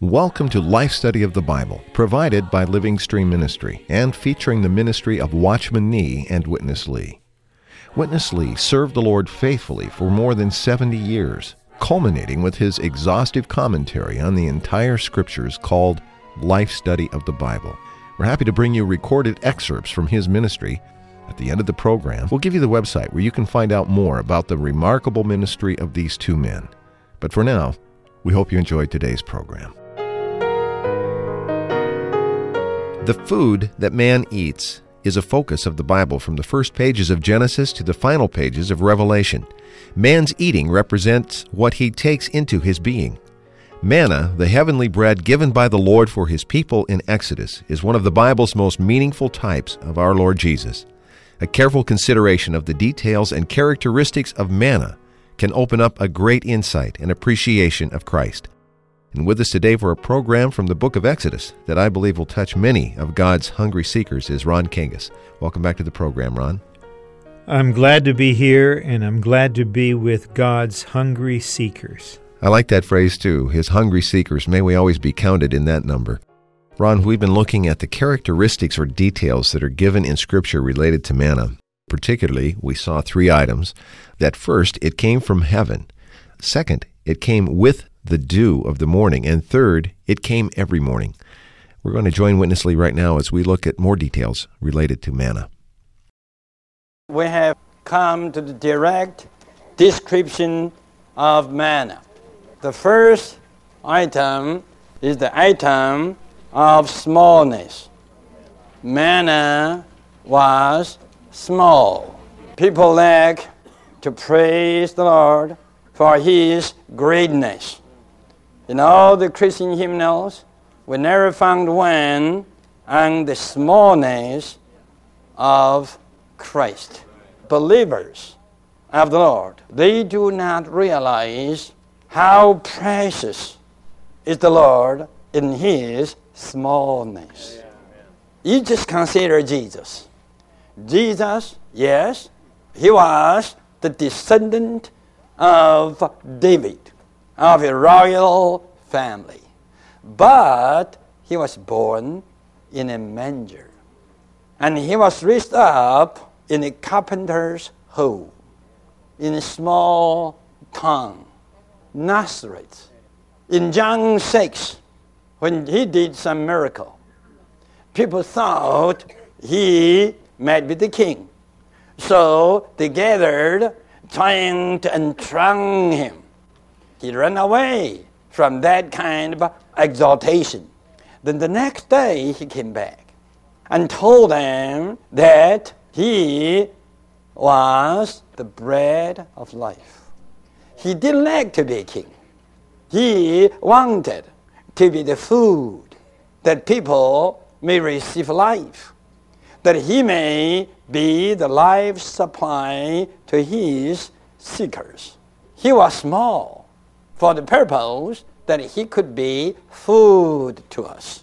Welcome to Life Study of the Bible, provided by Living Stream Ministry and featuring the ministry of Watchman Nee and Witness Lee. Witness Lee served the Lord faithfully for more than 70 years, culminating with his exhaustive commentary on the entire scriptures called Life Study of the Bible. We're happy to bring you recorded excerpts from his ministry. At the end of the program, we'll give you the website where you can find out more about the remarkable ministry of these two men. But for now, we hope you enjoyed today's program. The food that man eats is a focus of the Bible from the first pages of Genesis to the final pages of Revelation. Man's eating represents what he takes into his being. Manna, the heavenly bread given by the Lord for his people in Exodus, is one of the Bible's most meaningful types of our Lord Jesus. A careful consideration of the details and characteristics of manna can open up a great insight and appreciation of Christ. And with us today for a program from the book of Exodus that I believe will touch many of God's hungry seekers is Ron Kangas. Welcome back to the program, Ron. I'm glad to be here, and I'm glad to be with God's hungry seekers. I like that phrase too. His hungry seekers. May we always be counted in that number. Ron, we've been looking at the characteristics or details that are given in Scripture related to manna. Particularly, we saw three items. That first, it came from heaven. Second, it came with the dew of the morning. And third, it came every morning. We're going to join Witness Lee right now as we look at more details related to manna. We have come to the direct description of manna. The first item is the item of smallness. Manna was small. People like to praise the Lord for his greatness. In all the Christian hymnals, we never found one on the smallness of Christ. Believers of the Lord, they do not realize how precious is the Lord in his smallness. You just consider Jesus. Jesus, yes, he was the descendant of David of a royal family. But he was born in a manger. And he was raised up in a carpenter's hole in a small town, Nazareth. In John 6, when he did some miracle, people thought he met with the king. So they gathered trying to entrap him. He ran away from that kind of exaltation. Then the next day he came back and told them that he was the bread of life. He didn't like to be a king. He wanted to be the food that people may receive life, that he may be the life supply to his seekers. He was small for the purpose that he could be food to us.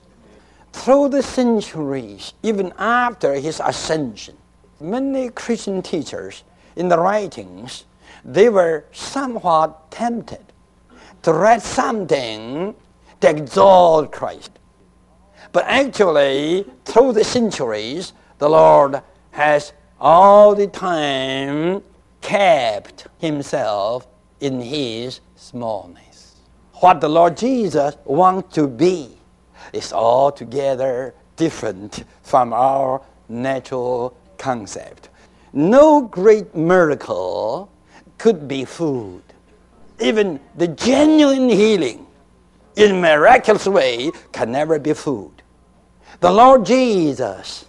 Through the centuries, even after his ascension, many Christian teachers in the writings, they were somewhat tempted to write something to exalt Christ. But actually, through the centuries, the Lord has all the time kept himself in his smallness. What the Lord Jesus wants to be is altogether different from our natural concept. No great miracle could be food. Even the genuine healing in miraculous way can never be food. The Lord Jesus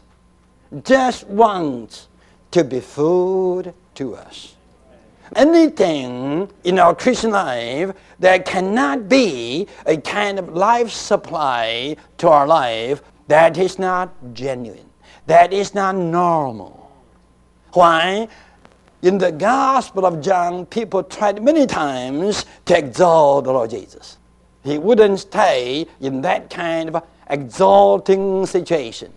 just wants to be food to us. Anything in our Christian life that cannot be a kind of life supply to our life, that is not genuine. That is not normal. Why? In the Gospel of John, people tried many times to exalt the Lord Jesus. He wouldn't stay in that kind of exalting situation.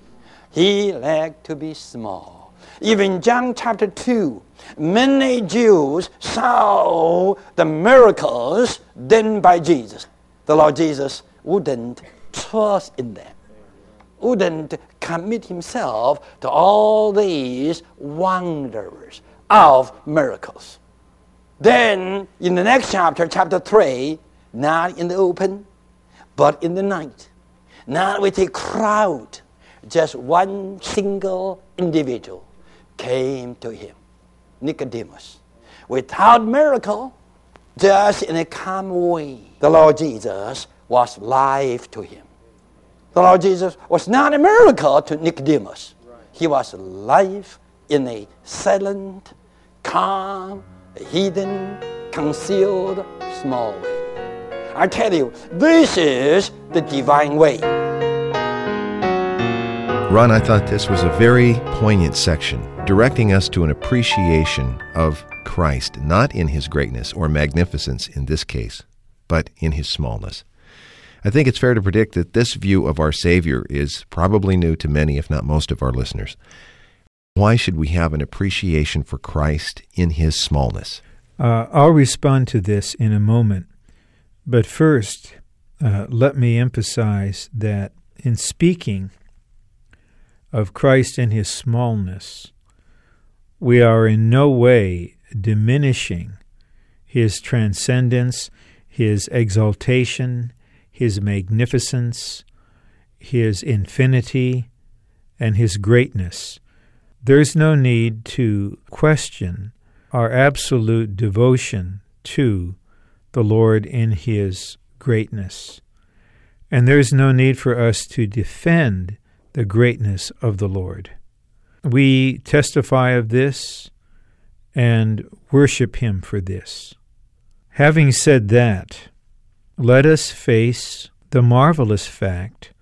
He liked to be small. Even John chapter 2, many Jews saw the miracles done by Jesus. The Lord Jesus wouldn't trust in them, wouldn't commit himself to all these wonders of miracles. Then, in the next chapter, chapter 3, not in the open, but in the night, not with a crowd, just one single individual came to him, Nicodemus. Without miracle, just in a calm way, the Lord Jesus was life to him. The Lord Jesus was not a miracle to Nicodemus. He was life in a silent, calm, hidden, concealed, small way. I tell you, this is the divine way. Ron, I thought this was a very poignant section, directing us to an appreciation of Christ, not in his greatness or magnificence in this case, but in his smallness. I think it's fair to predict that this view of our Savior is probably new to many, if not most, of our listeners. Why should we have an appreciation for Christ in his smallness? Uh, I'll respond to this in a moment. But first, uh, let me emphasize that in speaking of Christ in his smallness, we are in no way diminishing his transcendence, his exaltation, his magnificence, his infinity, and his greatness. There's no need to question our absolute devotion to the Lord in his greatness. And there's no need for us to defend the greatness of the Lord. We testify of this and worship Him for this. Having said that, let us face the marvelous fact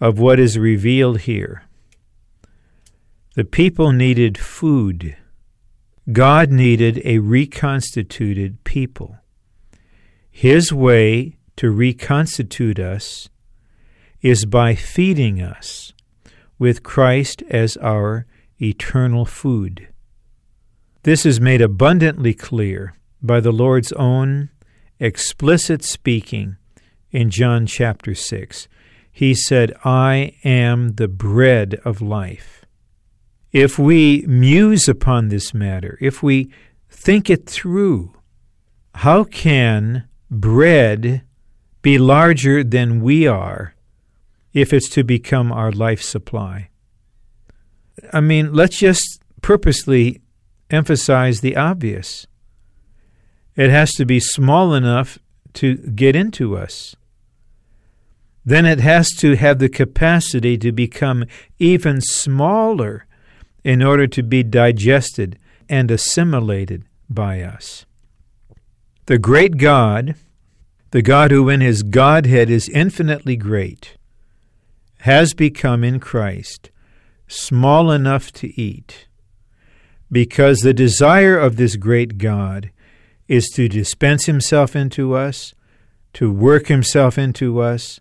of what is revealed here. The people needed food. God needed a reconstituted people. His way to reconstitute us is by feeding us with Christ as our eternal food. This is made abundantly clear by the Lord's own explicit speaking in John chapter 6. He said, I am the bread of life. If we muse upon this matter, if we think it through, how can bread be larger than we are if it's to become our life supply. I mean, let's just purposely emphasize the obvious. It has to be small enough to get into us. Then it has to have the capacity to become even smaller in order to be digested and assimilated by us. The great God, the God who in his Godhead is infinitely great, has become in Christ small enough to eat, because the desire of this great God is to dispense himself into us, to work himself into us,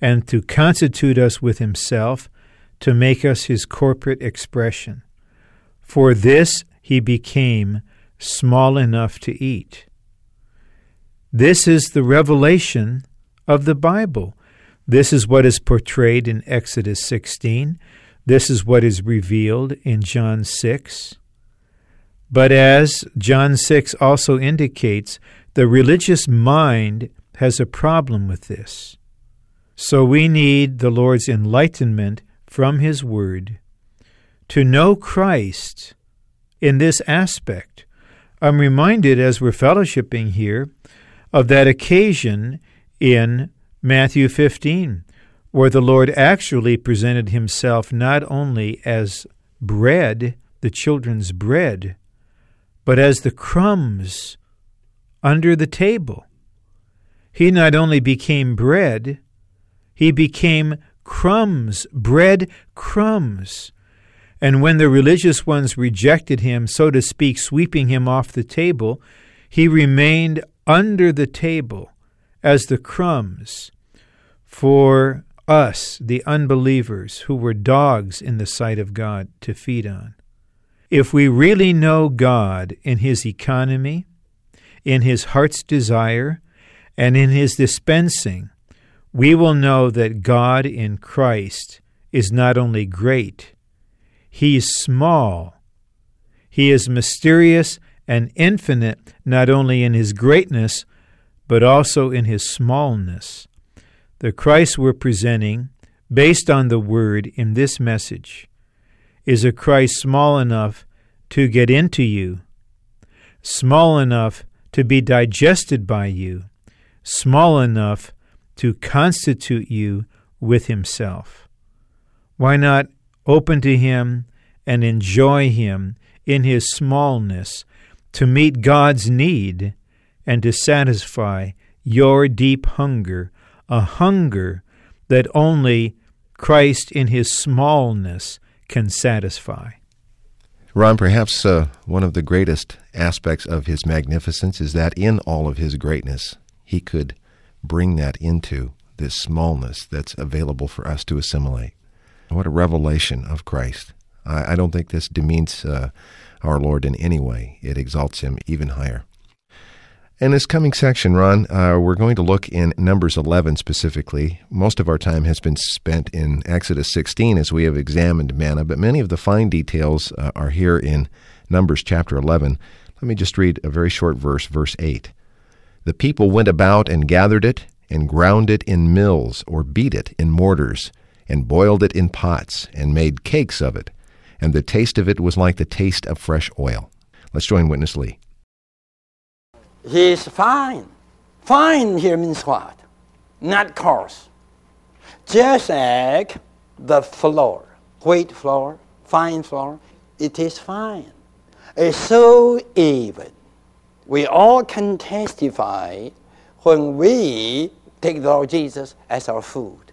and to constitute us with himself, to make us his corporate expression. For this he became small enough to eat. This is the revelation of the Bible. This is what is portrayed in Exodus 16. This is what is revealed in John 6. But as John 6 also indicates, the religious mind has a problem with this. So we need the Lord's enlightenment from His Word to know Christ in this aspect. I'm reminded as we're fellowshipping here of that occasion in Matthew 15, where the Lord actually presented himself not only as bread, the children's bread, but as the crumbs under the table. He not only became bread, he became crumbs, bread crumbs. And when the religious ones rejected him, so to speak, sweeping him off the table, he remained under the table as the crumbs for us, the unbelievers, who were dogs in the sight of God, to feed on. If we really know God in His economy, in His heart's desire, and in His dispensing, we will know that God in Christ is not only great, He is small. He is mysterious and infinite not only in His greatness, but also in His smallness. The Christ we're presenting, based on the Word in this message, is a Christ small enough to get into you, small enough to be digested by you, small enough to constitute you with Himself. Why not open to Him and enjoy Him in His smallness to meet God's need and to satisfy your deep hunger, a hunger that only Christ in His smallness can satisfy. Ron, perhaps uh, one of the greatest aspects of his magnificence is that in all of his greatness, he could bring that into this smallness that's available for us to assimilate. What a revelation of Christ. I, I don't think this demeans uh, our Lord in any way, it exalts him even higher. In this coming section, Ron, uh, we're going to look in Numbers 11 specifically. Most of our time has been spent in Exodus 16 as we have examined manna, but many of the fine details uh, are here in Numbers chapter 11. Let me just read a very short verse, verse 8. The people went about and gathered it, and ground it in mills, or beat it in mortars, and boiled it in pots, and made cakes of it. And the taste of it was like the taste of fresh oil. Let's join Witness Lee. He is fine. Fine here means what? Not coarse. Just like the flour, wheat flour, fine flour, it is fine. It's so even. We all can testify when we take the Lord Jesus as our food.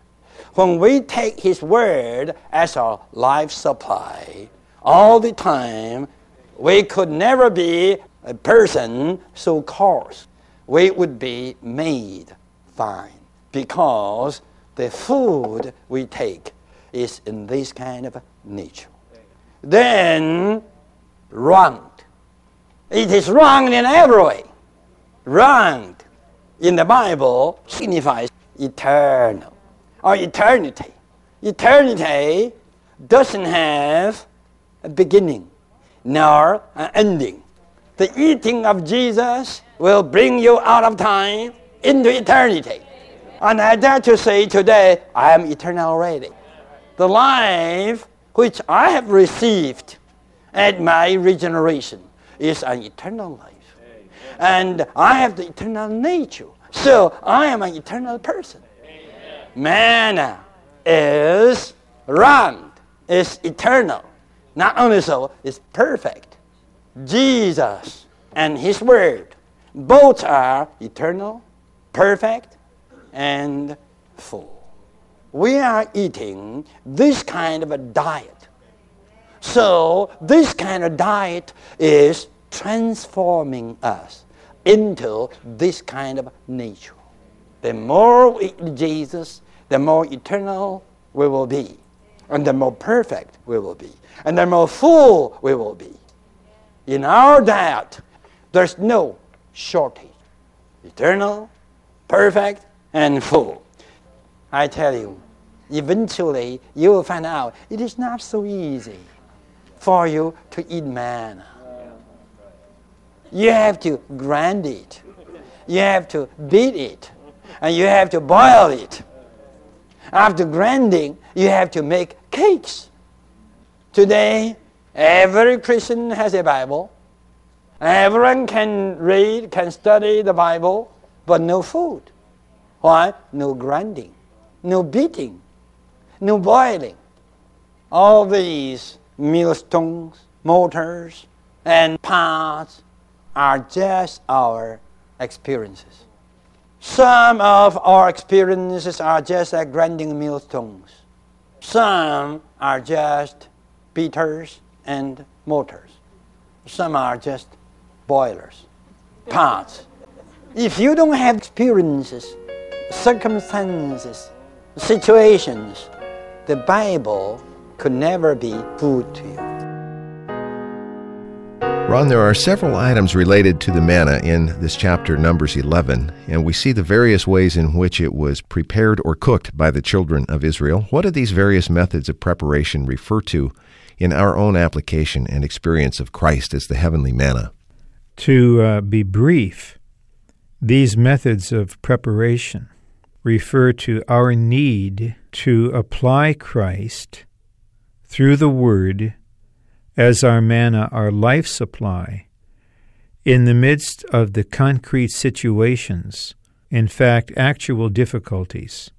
When we take His Word as our life supply, all the time, we could never be a person so coarse, we would be made fine because the food we take is in this kind of nature. Then, wronged. It is wronged in every way. Wronged in the Bible signifies eternal or eternity. Eternity doesn't have a beginning nor an ending. The eating of Jesus will bring you out of time into eternity. And I dare to say today, I am eternal already. The life which I have received at my regeneration is an eternal life. And I have the eternal nature. So I am an eternal person. Manna is round, is eternal. Not only so, it's perfect. Jesus and His Word both are eternal, perfect, and full. We are eating this kind of a diet. So, this kind of diet is transforming us into this kind of nature. The more we eat Jesus, the more eternal we will be, and the more perfect we will be, and the more full we will be. In our diet, there's no shortage. Eternal, perfect, and full. I tell you, eventually you will find out it is not so easy for you to eat manna. You have to grind it, you have to beat it, and you have to boil it. After grinding, you have to make cakes. Today, Every Christian has a Bible. Everyone can read, can study the Bible, but no food. Why? No grinding, no beating, no boiling. All these millstones, mortars, and pots are just our experiences. Some of our experiences are just like grinding millstones. Some are just beaters and motors. Some are just boilers, parts. If you don't have experiences, circumstances, situations, the Bible could never be food to you. Ron, there are several items related to the manna in this chapter, Numbers 11, and we see the various ways in which it was prepared or cooked by the children of Israel. What do these various methods of preparation refer to in our own application and experience of Christ as the heavenly manna? To uh, be brief, these methods of preparation refer to our need to apply Christ through the Word as our manna, our life supply, in the midst of the concrete situations, in fact, actual difficulties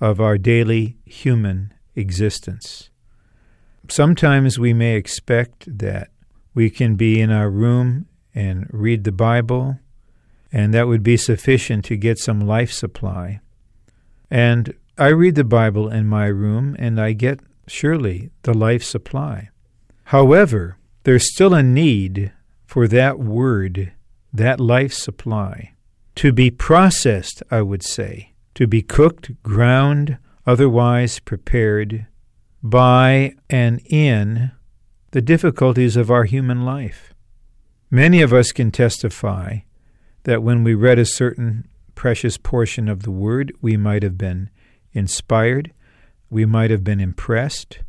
of our daily human existence. Sometimes we may expect that we can be in our room and read the Bible, and that would be sufficient to get some life supply. And I read the Bible in my room, and I get surely the life supply. However, there's still a need for that word, that life supply, to be processed, I would say, to be cooked, ground, otherwise prepared by and in the difficulties of our human life. Many of us can testify that when we read a certain precious portion of the Word, we might have been inspired, we might have been impressed.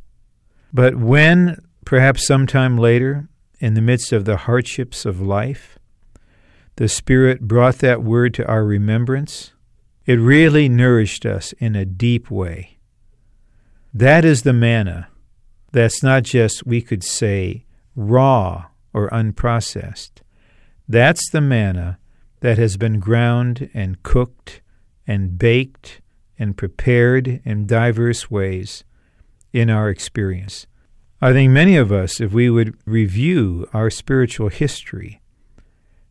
But when Perhaps sometime later, in the midst of the hardships of life, the Spirit brought that word to our remembrance. It really nourished us in a deep way. That is the manna. That's not just, we could say, raw or unprocessed. That's the manna that has been ground and cooked and baked and prepared in diverse ways in our experience. I think many of us, if we would review our spiritual history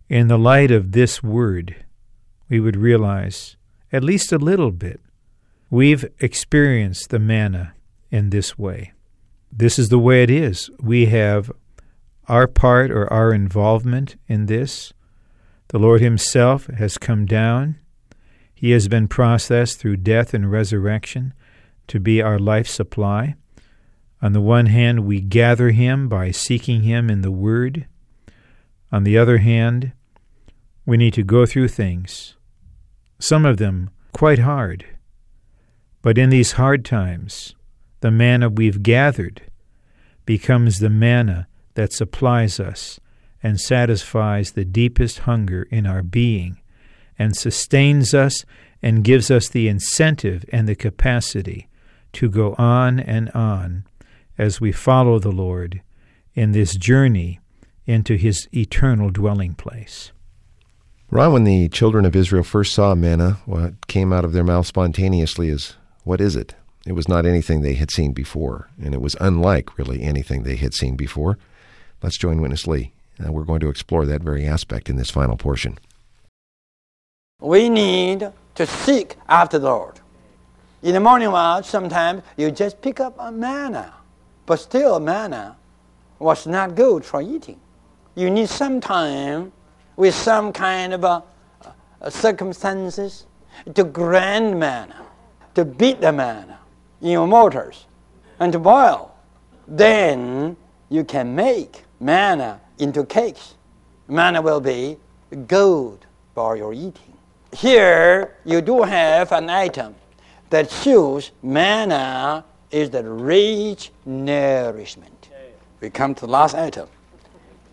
in the light of this word, we would realize, at least a little bit, we've experienced the manna in this way. This is the way it is. We have our part or our involvement in this. The Lord Himself has come down. He has been processed through death and resurrection to be our life supply. On the one hand, we gather Him by seeking Him in the Word. On the other hand, we need to go through things, some of them quite hard. But in these hard times, the manna we've gathered becomes the manna that supplies us and satisfies the deepest hunger in our being and sustains us and gives us the incentive and the capacity to go on and on as we follow the Lord in this journey into his eternal dwelling place. Ron, when the children of Israel first saw manna, what came out of their mouth spontaneously is, What is it? It was not anything they had seen before, and it was unlike really anything they had seen before. Let's join Witness Lee. Uh, we're going to explore that very aspect in this final portion. We need to seek after the Lord. In the morning watch, sometimes you just pick up a manna but still, manna was not good for eating. You need some time with some kind of a, a circumstances to grind manna, to beat the manna in your mortars, and to boil. Then you can make manna into cakes. Manna will be gold for your eating. Here you do have an item that shows manna is the rich nourishment. We come to the last item.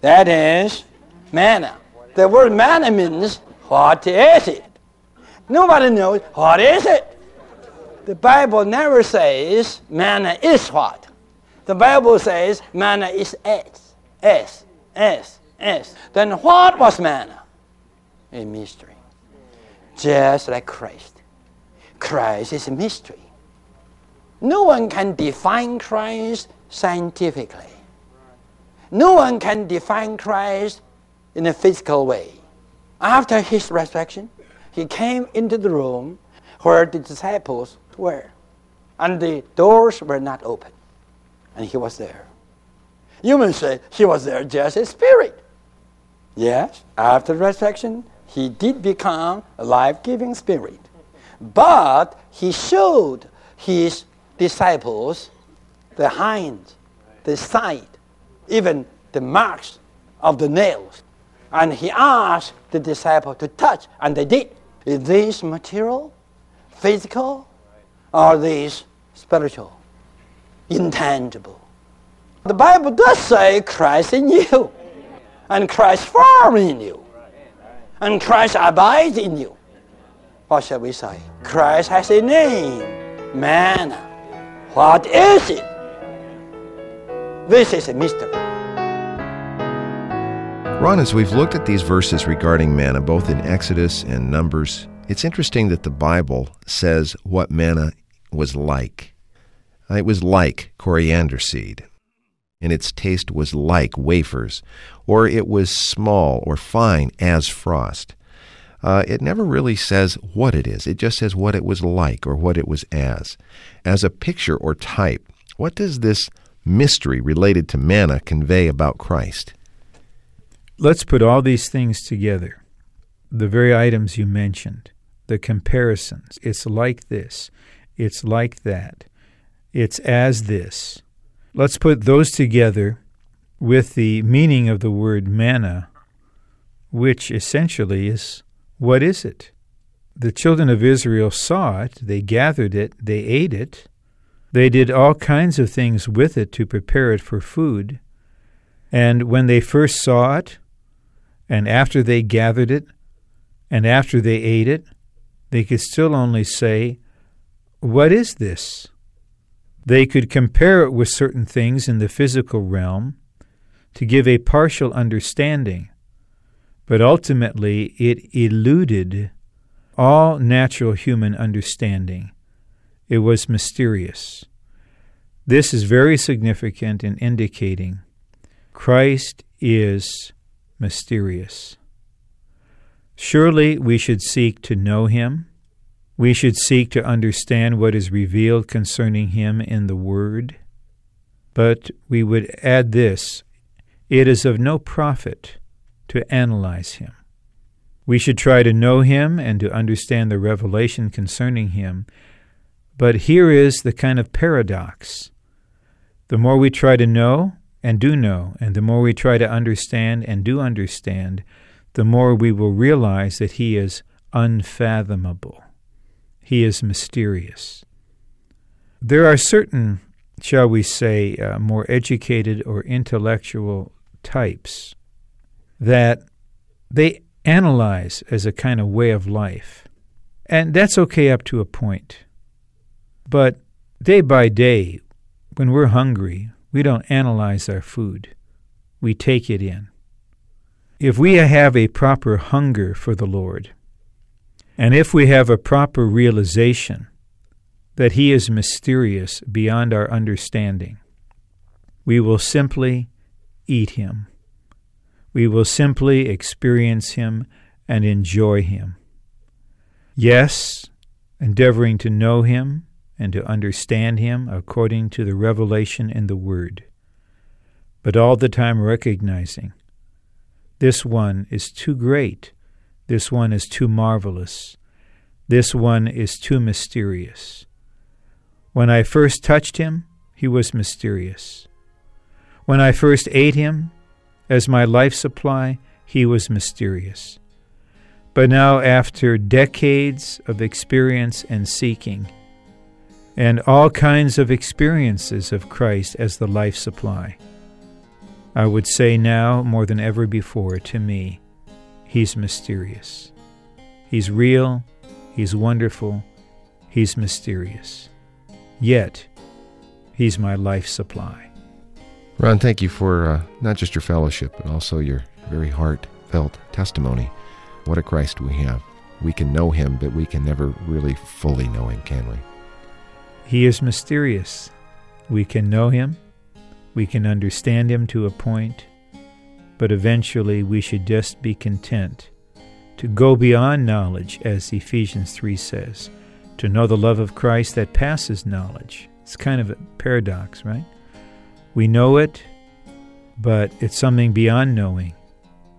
That is manna. The word manna means what is it? Nobody knows what is it. The Bible never says manna is what. The Bible says manna is S, S, S, S. Then what was manna? A mystery. Just like Christ. Christ is a mystery. No one can define Christ scientifically. No one can define Christ in a physical way. After his resurrection, he came into the room where the disciples were, and the doors were not open, and he was there. You may say he was there just as spirit. Yes, after resurrection, he did become a life giving spirit. But he showed his disciples the hand, the side, even the marks of the nails. And he asked the disciple to touch, and they did. Is this material, physical, or these spiritual, intangible? The Bible does say Christ in you, and Christ form in you, and Christ abides in you. What shall we say? Christ has a name, manna. What is it? This is a mystery. Ron, as we've looked at these verses regarding manna, both in Exodus and Numbers, it's interesting that the Bible says what manna was like. It was like coriander seed, and its taste was like wafers, or it was small or fine as frost. Uh, it never really says what it is. It just says what it was like or what it was as. As a picture or type, what does this mystery related to manna convey about Christ? Let's put all these things together. The very items you mentioned, the comparisons. It's like this, it's like that, it's as this. Let's put those together with the meaning of the word manna, which essentially is what is it? The children of Israel saw it, they gathered it, they ate it, they did all kinds of things with it to prepare it for food. And when they first saw it, and after they gathered it, and after they ate it, they could still only say, What is this? They could compare it with certain things in the physical realm to give a partial understanding, but ultimately it eluded all natural human understanding. It was mysterious. This is very significant in indicating Christ is mysterious. Surely we should seek to know him. We should seek to understand what is revealed concerning him in the Word. But we would add this it is of no profit to analyze him. We should try to know him and to understand the revelation concerning him. But here is the kind of paradox. The more we try to know, and do know, and the more we try to understand and do understand, the more we will realize that He is unfathomable. He is mysterious. There are certain, shall we say, uh, more educated or intellectual types that they analyze as a kind of way of life. And that's okay up to a point. But day by day, when we're hungry, we don't analyze our food, we take it in. If we have a proper hunger for the Lord, and if we have a proper realization that He is mysterious beyond our understanding, we will simply eat Him. We will simply experience Him and enjoy Him. Yes, endeavoring to know Him and to understand Him according to the revelation in the Word, but all the time recognizing this one is too great, this one is too marvelous, this one is too mysterious. When I first touched Him, He was mysterious. When I first ate Him, as my life supply, He was mysterious. But now, after decades of experience and seeking, and all kinds of experiences of Christ as the life supply. I would say now, more than ever before, to me, He's mysterious. He's real, He's wonderful, He's mysterious. Yet, He's my life supply. Ron, thank you for uh, not just your fellowship, but also your very heartfelt testimony. What a Christ we have. We can know Him, but we can never really fully know Him, can we? He is mysterious. We can know him, we can understand him to a point, but eventually we should just be content to go beyond knowledge, as Ephesians 3 says, to know the love of Christ that passes knowledge. It's kind of a paradox, right? We know it, but it's something beyond knowing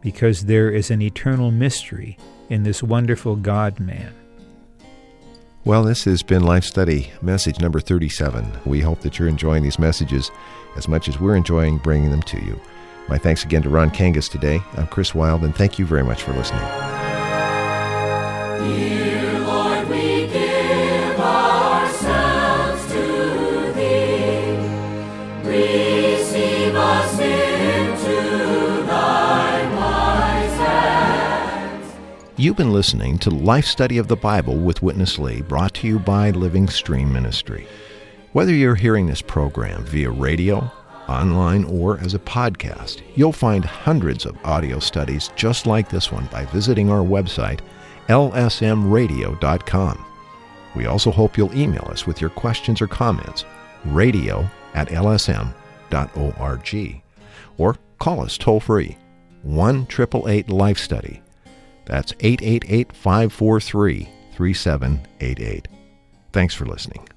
because there is an eternal mystery in this wonderful God man. Well, this has been Life Study message number 37. We hope that you're enjoying these messages as much as we're enjoying bringing them to you. My thanks again to Ron Kangas today. I'm Chris Wild, and thank you very much for listening. Dear You've been listening to Life Study of the Bible with Witness Lee, brought to you by Living Stream Ministry. Whether you're hearing this program via radio, online, or as a podcast, you'll find hundreds of audio studies just like this one by visiting our website, lsmradio.com. We also hope you'll email us with your questions or comments, radio at lsm.org, or call us toll free, 1 888 Life Study. That's 888 543 3788. Thanks for listening.